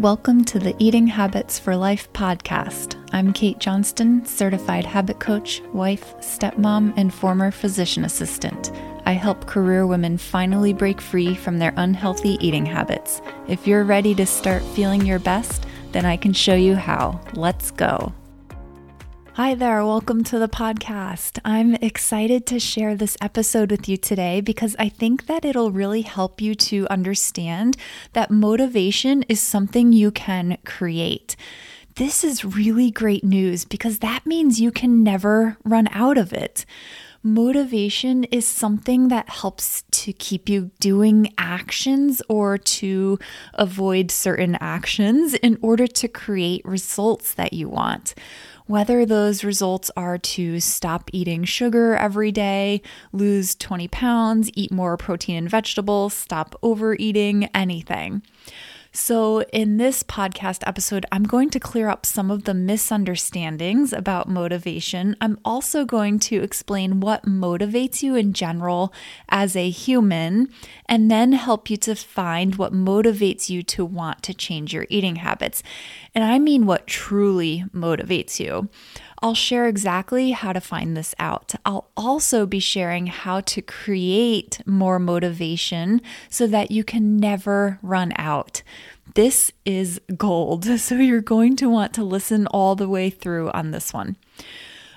Welcome to the Eating Habits for Life podcast. I'm Kate Johnston, certified habit coach, wife, stepmom, and former physician assistant. I help career women finally break free from their unhealthy eating habits. If you're ready to start feeling your best, then I can show you how. Let's go. Hi there, welcome to the podcast. I'm excited to share this episode with you today because I think that it'll really help you to understand that motivation is something you can create. This is really great news because that means you can never run out of it. Motivation is something that helps to keep you doing actions or to avoid certain actions in order to create results that you want. Whether those results are to stop eating sugar every day, lose 20 pounds, eat more protein and vegetables, stop overeating, anything. So, in this podcast episode, I'm going to clear up some of the misunderstandings about motivation. I'm also going to explain what motivates you in general as a human, and then help you to find what motivates you to want to change your eating habits. And I mean what truly motivates you. I'll share exactly how to find this out. I'll also be sharing how to create more motivation so that you can never run out. This is gold, so you're going to want to listen all the way through on this one.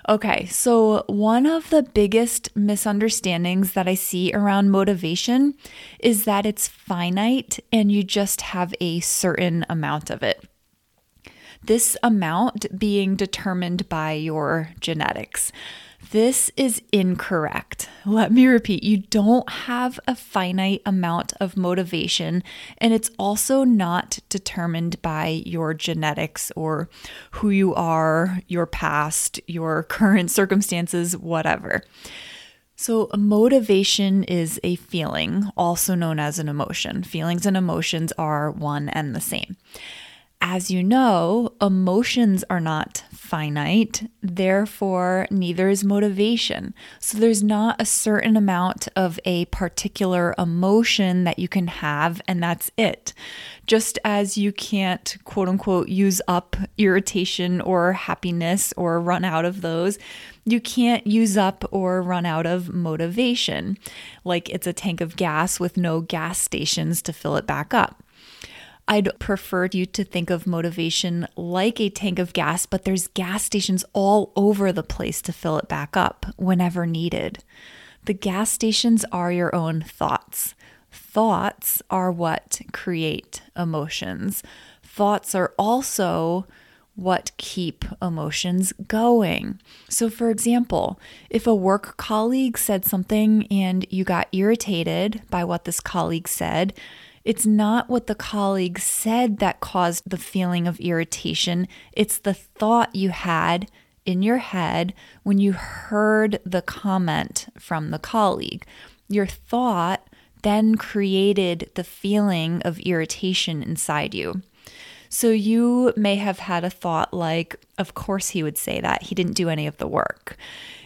Okay, so one of the biggest misunderstandings that I see around motivation is that it's finite and you just have a certain amount of it this amount being determined by your genetics. This is incorrect. Let me repeat you don't have a finite amount of motivation, and it's also not determined by your genetics or who you are, your past, your current circumstances, whatever. So, motivation is a feeling, also known as an emotion. Feelings and emotions are one and the same as you know, emotions are not finite, therefore, neither is motivation. So, there's not a certain amount of a particular emotion that you can have, and that's it. Just as you can't, quote unquote, use up irritation or happiness or run out of those, you can't use up or run out of motivation. Like it's a tank of gas with no gas stations to fill it back up. I'd prefer you to think of motivation like a tank of gas, but there's gas stations all over the place to fill it back up whenever needed. The gas stations are your own thoughts. Thoughts are what create emotions. Thoughts are also what keep emotions going. So, for example, if a work colleague said something and you got irritated by what this colleague said, it's not what the colleague said that caused the feeling of irritation, it's the thought you had in your head when you heard the comment from the colleague. Your thought then created the feeling of irritation inside you. So you may have had a thought like, of course he would say that. He didn't do any of the work.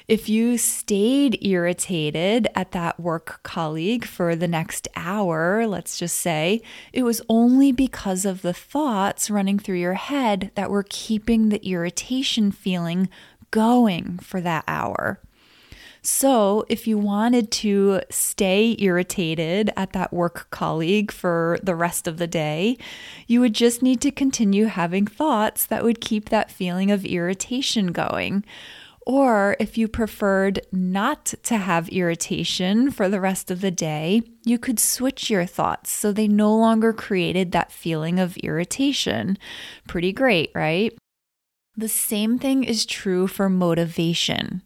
If you stayed irritated at that work colleague for the next hour, let's just say, it was only because of the thoughts running through your head that were keeping the irritation feeling going for that hour. So, if you wanted to stay irritated at that work colleague for the rest of the day, you would just need to continue having thoughts that would keep that feeling of irritation going. Or if you preferred not to have irritation for the rest of the day, you could switch your thoughts so they no longer created that feeling of irritation. Pretty great, right? The same thing is true for motivation.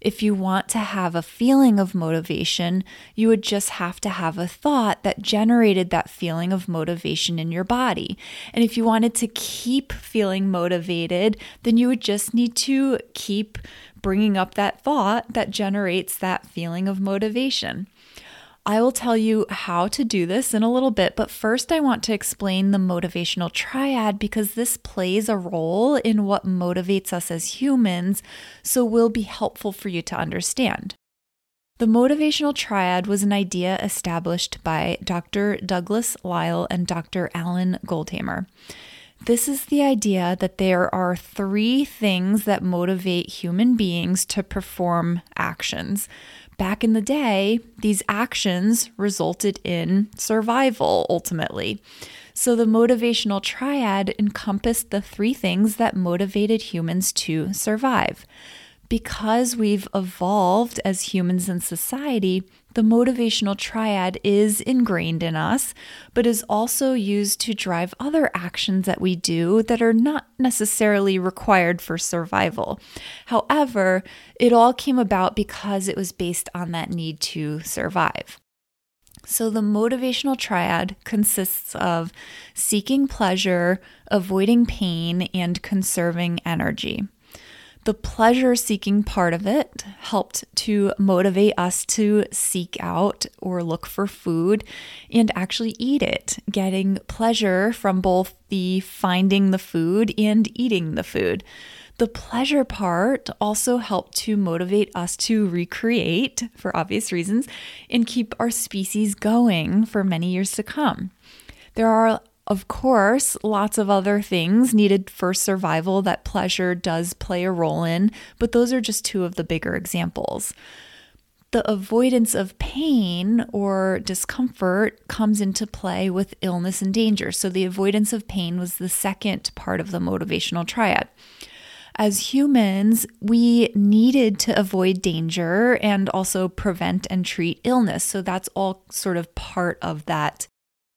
If you want to have a feeling of motivation, you would just have to have a thought that generated that feeling of motivation in your body. And if you wanted to keep feeling motivated, then you would just need to keep bringing up that thought that generates that feeling of motivation. I will tell you how to do this in a little bit, but first I want to explain the motivational triad because this plays a role in what motivates us as humans, so will be helpful for you to understand. The motivational triad was an idea established by Dr. Douglas Lisle and Dr. Alan Goldhamer. This is the idea that there are three things that motivate human beings to perform actions. Back in the day, these actions resulted in survival ultimately. So the motivational triad encompassed the three things that motivated humans to survive because we've evolved as humans in society, the motivational triad is ingrained in us, but is also used to drive other actions that we do that are not necessarily required for survival. However, it all came about because it was based on that need to survive. So, the motivational triad consists of seeking pleasure, avoiding pain, and conserving energy. The pleasure seeking part of it helped to motivate us to seek out or look for food and actually eat it, getting pleasure from both the finding the food and eating the food. The pleasure part also helped to motivate us to recreate, for obvious reasons, and keep our species going for many years to come. There are of course, lots of other things needed for survival that pleasure does play a role in, but those are just two of the bigger examples. The avoidance of pain or discomfort comes into play with illness and danger. So, the avoidance of pain was the second part of the motivational triad. As humans, we needed to avoid danger and also prevent and treat illness. So, that's all sort of part of that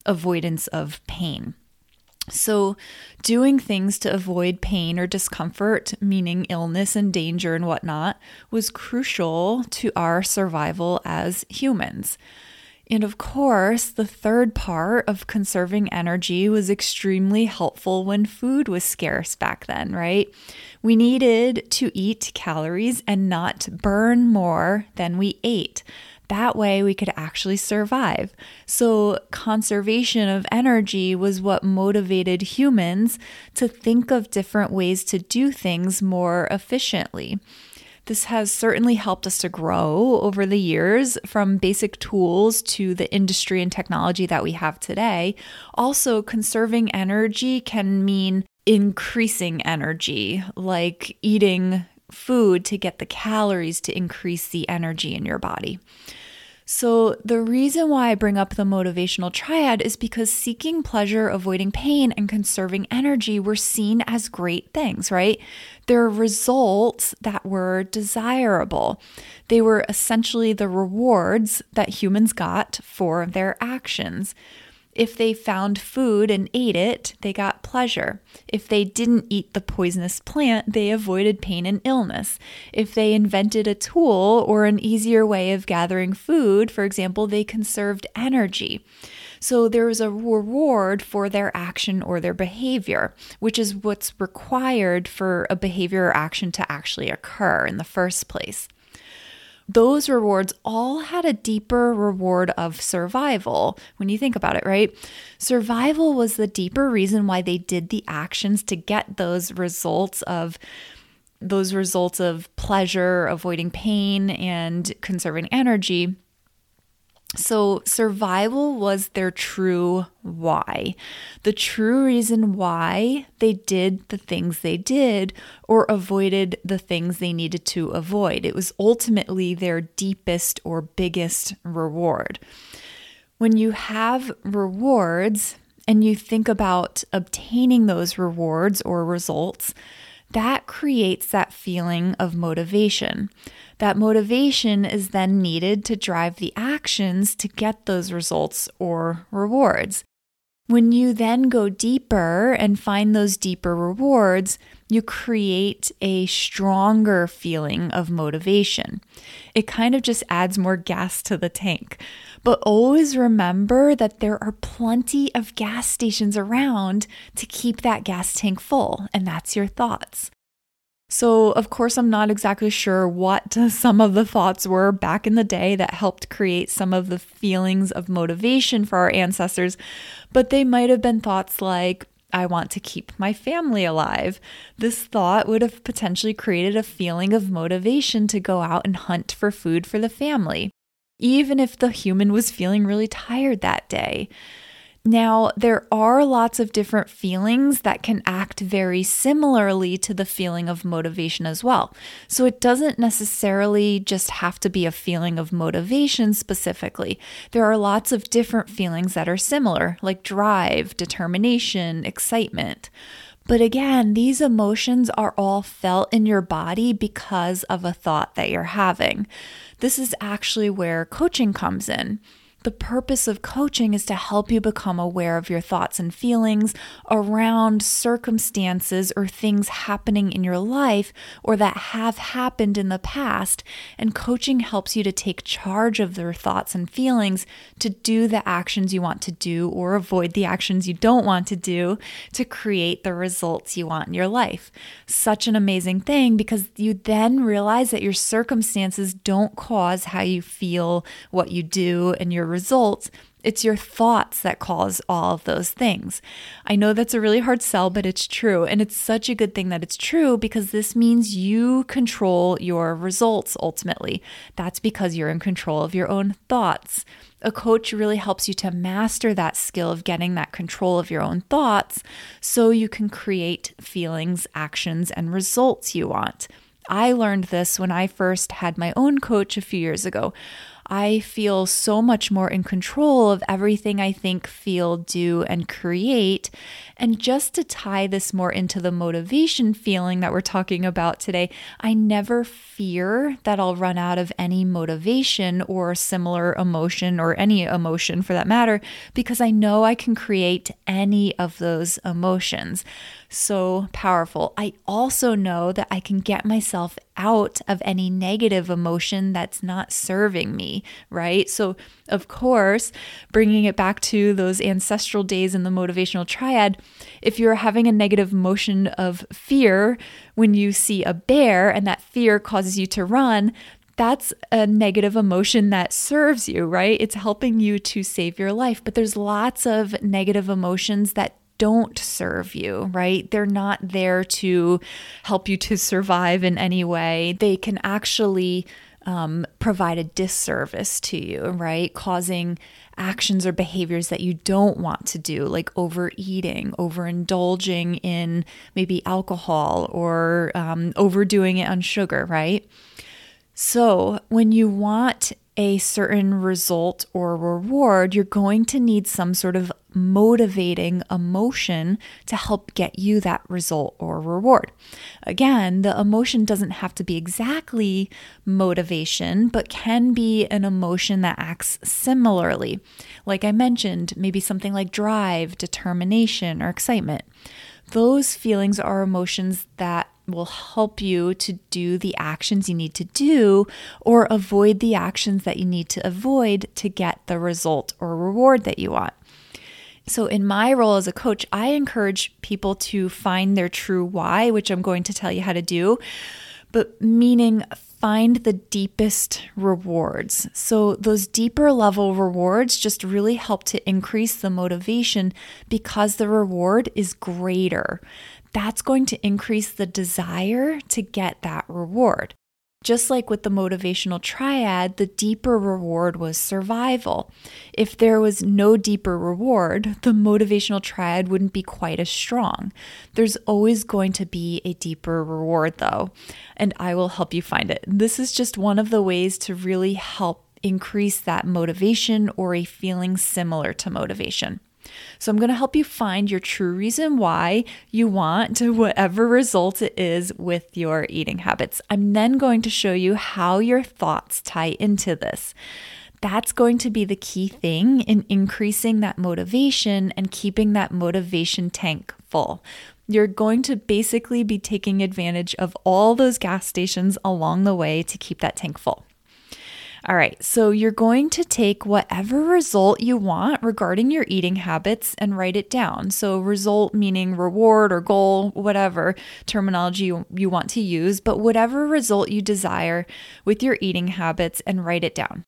avoidance of pain. So, doing things to avoid pain or discomfort, meaning illness and danger and whatnot, was crucial to our survival as humans. And of course, the third part of conserving energy was extremely helpful when food was scarce back then, right? We needed to eat calories and not burn more than we ate. That way, we could actually survive. So, conservation of energy was what motivated humans to think of different ways to do things more efficiently. This has certainly helped us to grow over the years from basic tools to the industry and technology that we have today. Also, conserving energy can mean increasing energy, like eating food to get the calories to increase the energy in your body. So, the reason why I bring up the motivational triad is because seeking pleasure, avoiding pain, and conserving energy were seen as great things, right? They're results that were desirable. They were essentially the rewards that humans got for their actions. If they found food and ate it, they got pleasure. If they didn't eat the poisonous plant, they avoided pain and illness. If they invented a tool or an easier way of gathering food, for example, they conserved energy. So there was a reward for their action or their behavior, which is what's required for a behavior or action to actually occur in the first place those rewards all had a deeper reward of survival when you think about it, right? Survival was the deeper reason why they did the actions to get those results of those results of pleasure, avoiding pain, and conserving energy. So, survival was their true why. The true reason why they did the things they did or avoided the things they needed to avoid. It was ultimately their deepest or biggest reward. When you have rewards and you think about obtaining those rewards or results, that creates that feeling of motivation. That motivation is then needed to drive the actions to get those results or rewards. When you then go deeper and find those deeper rewards, you create a stronger feeling of motivation. It kind of just adds more gas to the tank. But always remember that there are plenty of gas stations around to keep that gas tank full, and that's your thoughts. So, of course, I'm not exactly sure what some of the thoughts were back in the day that helped create some of the feelings of motivation for our ancestors, but they might have been thoughts like, I want to keep my family alive. This thought would have potentially created a feeling of motivation to go out and hunt for food for the family. even if the human was feeling really tired that day. Now, there are lots of different feelings that can act very similarly to the feeling of motivation as well. So it doesn't necessarily just have to be a feeling of motivation specifically. There are lots of different feelings that are similar, like drive, determination, excitement. But again, these emotions are all felt in your body because of a thought that you're having. This is actually where coaching comes in. The purpose of coaching is to help you become aware of your thoughts and feelings around circumstances or things happening in your life or that have happened in the past. And coaching helps you to take charge of their thoughts and feelings to do the actions you want to do or avoid the actions you don't want to do to create the results you want in your life. Such an amazing thing because you then realize that your circumstances don't cause how you feel, what you do, and your results. It's your thoughts that cause all of those things. I know that's a really hard sell, but it's true. And it's such a good thing that it's true because this means you control your results ultimately. That's because you're in control of your own thoughts. A coach really helps you to master that skill of getting that control of your own thoughts so you can create feelings, actions, and results you want. I learned this when I first had my own coach a few years ago. I feel so much more in control of everything I think, feel, do, and create. And just to tie this more into the motivation feeling that we're talking about today, I never fear that I'll run out of any motivation or similar emotion or any emotion for that matter, because I know I can create any of those emotions so powerful. I also know that I can get myself out of any negative emotion that's not serving me, right? So, of course, bringing it back to those ancestral days in the motivational triad, if you're having a negative emotion of fear when you see a bear and that fear causes you to run, that's a negative emotion that serves you, right? It's helping you to save your life. But there's lots of negative emotions that don't serve you, right? They're not there to help you to survive in any way. They can actually um, provide a disservice to you, right? Causing actions or behaviors that you don't want to do, like overeating, overindulging in maybe alcohol, or um, overdoing it on sugar, right? So, when you want a certain result or reward, you're going to need some sort of motivating emotion to help get you that result or reward. Again, the emotion doesn't have to be exactly motivation, but can be an emotion that acts similarly. Like I mentioned, maybe something like drive, determination, or excitement. Those feelings are emotions that will help you to do the actions you need to do or avoid the actions that you need to avoid to get the result or reward that you want. So, in my role as a coach, I encourage people to find their true why, which I'm going to tell you how to do, but meaning find the deepest rewards. So, those deeper level rewards just really help to increase the motivation because the reward is greater that's going to increase the desire to get that reward. Just like with the motivational triad, the deeper reward was survival. If there was no deeper reward, the motivational triad wouldn't be quite as strong. There's always going to be a deeper reward, though, and I will help you find it. This is just one of the ways to really help increase that motivation or a feeling similar to motivation. So, I'm going to help you find your true reason why you want whatever result it is with your eating habits. I'm then going to show you how your thoughts tie into this. That's going to be the key thing in increasing that motivation and keeping that motivation tank full. You're going to basically be taking advantage of all those gas stations along the way to keep that tank full. All right, so you're going to take whatever result you want regarding your eating habits and write it down. So, result meaning reward or goal, whatever terminology you, you want to use, but whatever result you desire with your eating habits and write it down.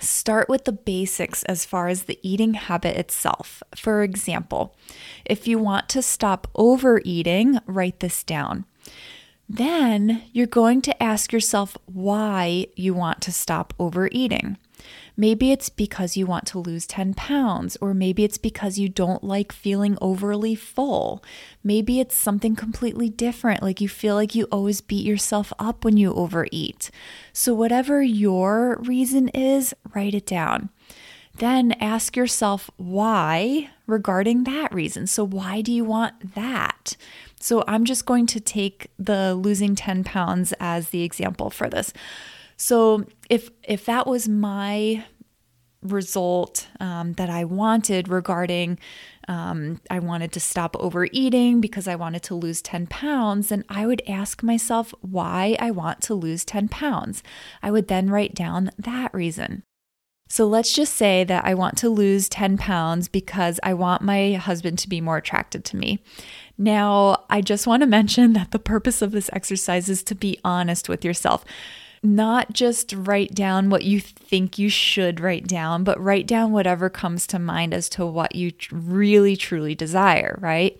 Start with the basics as far as the eating habit itself. For example, if you want to stop overeating, write this down. Then you're going to ask yourself why you want to stop overeating. Maybe it's because you want to lose 10 pounds, or maybe it's because you don't like feeling overly full. Maybe it's something completely different, like you feel like you always beat yourself up when you overeat. So, whatever your reason is, write it down. Then ask yourself why regarding that reason. So, why do you want that? So, I'm just going to take the losing 10 pounds as the example for this. So, if if that was my result um, that I wanted regarding um, I wanted to stop overeating because I wanted to lose 10 pounds, then I would ask myself why I want to lose 10 pounds. I would then write down that reason. So let's just say that I want to lose 10 pounds because I want my husband to be more attracted to me. Now, I just want to mention that the purpose of this exercise is to be honest with yourself. Not just write down what you think you should write down, but write down whatever comes to mind as to what you really truly desire, right?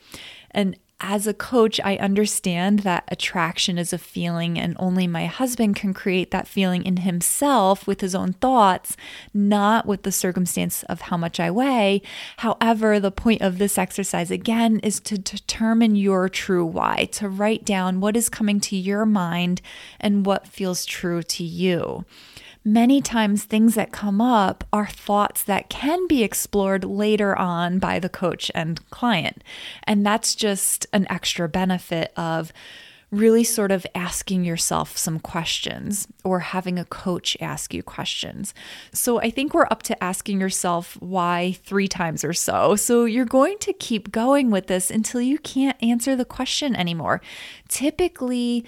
And as a coach, I understand that attraction is a feeling, and only my husband can create that feeling in himself with his own thoughts, not with the circumstance of how much I weigh. However, the point of this exercise again is to determine your true why, to write down what is coming to your mind and what feels true to you many times things that come up are thoughts that can be explored later on by the coach and client. And that's just an extra benefit of really sort of asking yourself some questions or having a coach ask you questions. So I think we're up to asking yourself why three times or so. So you're going to keep going with this until you can't answer the question anymore. Typically,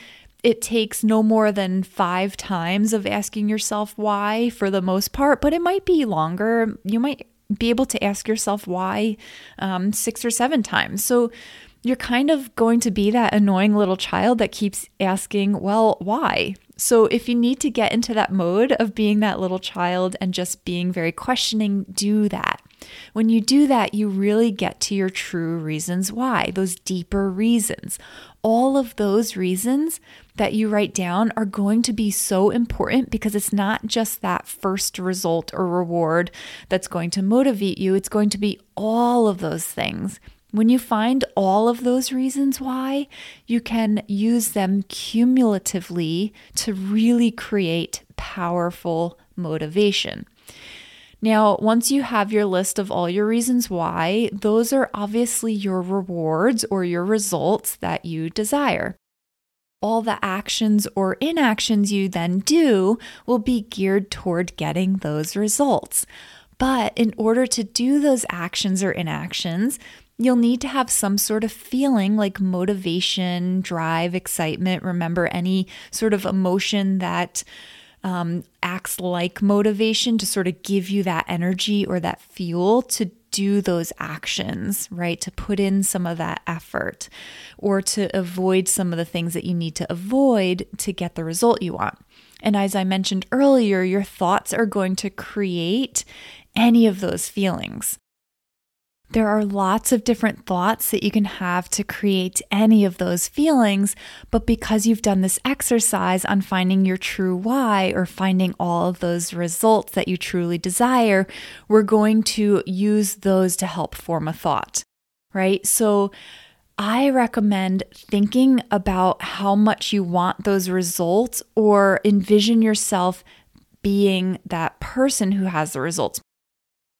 it takes no more than five times of asking yourself why for the most part, but it might be longer. You might be able to ask yourself why um, six or seven times. So you're kind of going to be that annoying little child that keeps asking, well, why? So if you need to get into that mode of being that little child and just being very questioning, do that. When you do that, you really get to your true reasons why, those deeper reasons. All of those reasons that you write down are going to be so important because it's not just that first result or reward that's going to motivate you, it's going to be all of those things. When you find all of those reasons why, you can use them cumulatively to really create powerful motivation. Now, once you have your list of all your reasons why, those are obviously your rewards or your results that you desire. All the actions or inactions you then do will be geared toward getting those results. But in order to do those actions or inactions, you'll need to have some sort of feeling like motivation, drive, excitement. Remember, any sort of emotion that um, acts like motivation to sort of give you that energy or that fuel to do those actions, right? To put in some of that effort or to avoid some of the things that you need to avoid to get the result you want. And as I mentioned earlier, your thoughts are going to create any of those feelings. There are lots of different thoughts that you can have to create any of those feelings, but because you've done this exercise on finding your true why or finding all of those results that you truly desire, we're going to use those to help form a thought, right? So, I recommend thinking about how much you want those results or envision yourself being that person who has the results.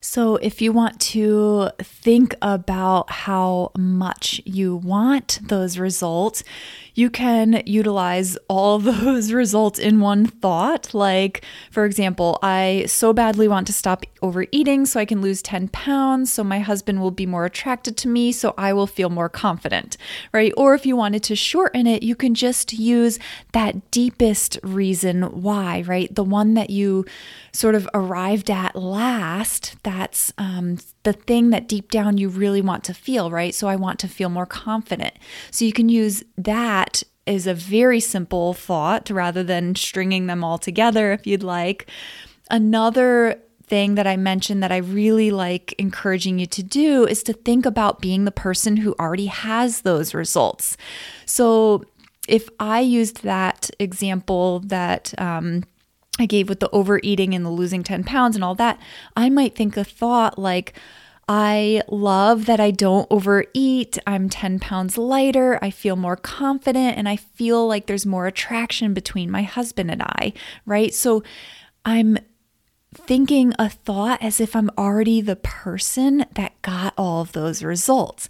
So, if you want to think about how much you want those results, you can utilize all those results in one thought. Like, for example, I so badly want to stop overeating so I can lose 10 pounds, so my husband will be more attracted to me, so I will feel more confident, right? Or if you wanted to shorten it, you can just use that deepest reason why, right? The one that you sort of arrived at last. That's um, the thing that deep down you really want to feel, right? So I want to feel more confident. So you can use that as a very simple thought rather than stringing them all together if you'd like. Another thing that I mentioned that I really like encouraging you to do is to think about being the person who already has those results. So if I used that example that, um, I gave with the overeating and the losing 10 pounds and all that, I might think a thought like, I love that I don't overeat. I'm 10 pounds lighter. I feel more confident and I feel like there's more attraction between my husband and I, right? So I'm thinking a thought as if I'm already the person that got all of those results.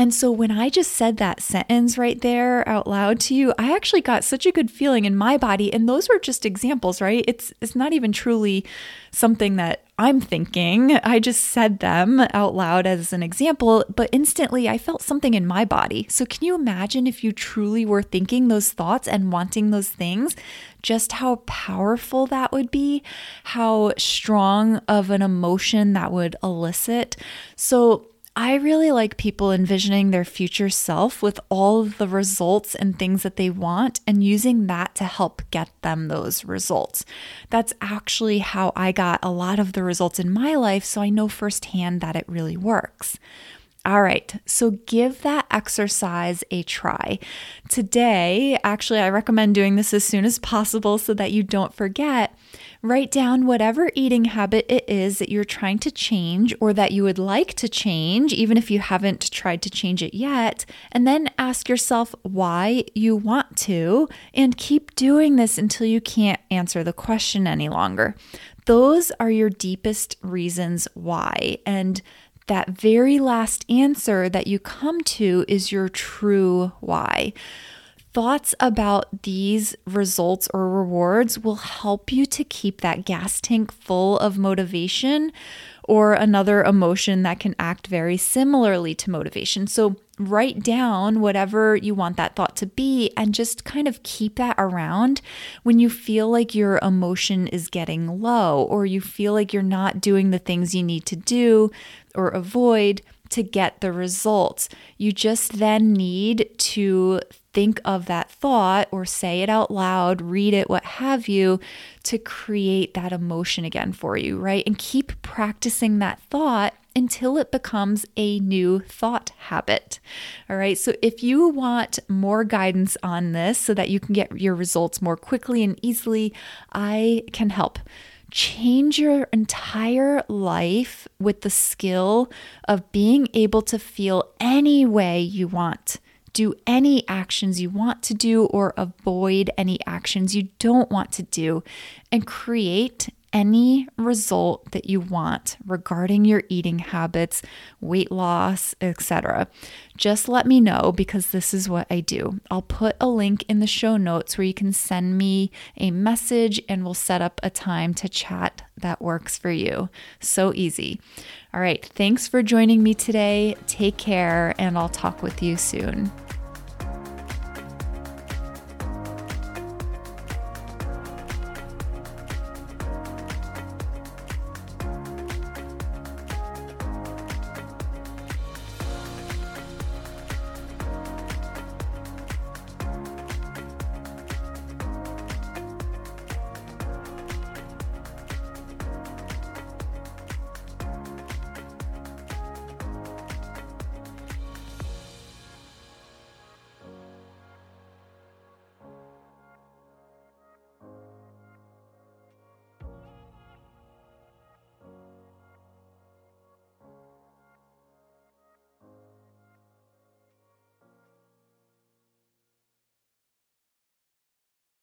And so when I just said that sentence right there out loud to you, I actually got such a good feeling in my body and those were just examples, right? It's it's not even truly something that I'm thinking. I just said them out loud as an example, but instantly I felt something in my body. So can you imagine if you truly were thinking those thoughts and wanting those things? Just how powerful that would be, how strong of an emotion that would elicit. So I really like people envisioning their future self with all of the results and things that they want and using that to help get them those results. That's actually how I got a lot of the results in my life, so I know firsthand that it really works. All right, so give that exercise a try. Today, actually, I recommend doing this as soon as possible so that you don't forget. Write down whatever eating habit it is that you're trying to change or that you would like to change, even if you haven't tried to change it yet. And then ask yourself why you want to, and keep doing this until you can't answer the question any longer. Those are your deepest reasons why. And that very last answer that you come to is your true why. Thoughts about these results or rewards will help you to keep that gas tank full of motivation or another emotion that can act very similarly to motivation. So, write down whatever you want that thought to be and just kind of keep that around when you feel like your emotion is getting low or you feel like you're not doing the things you need to do or avoid to get the results. You just then need to think of that thought or say it out loud, read it, what have you, to create that emotion again for you, right? And keep practicing that thought until it becomes a new thought habit. All right. So, if you want more guidance on this so that you can get your results more quickly and easily, I can help change your entire life with the skill of being able to feel any way you want. Do any actions you want to do or avoid any actions you don't want to do and create any result that you want regarding your eating habits, weight loss, etc. Just let me know because this is what I do. I'll put a link in the show notes where you can send me a message and we'll set up a time to chat that works for you. So easy. All right, thanks for joining me today. Take care, and I'll talk with you soon.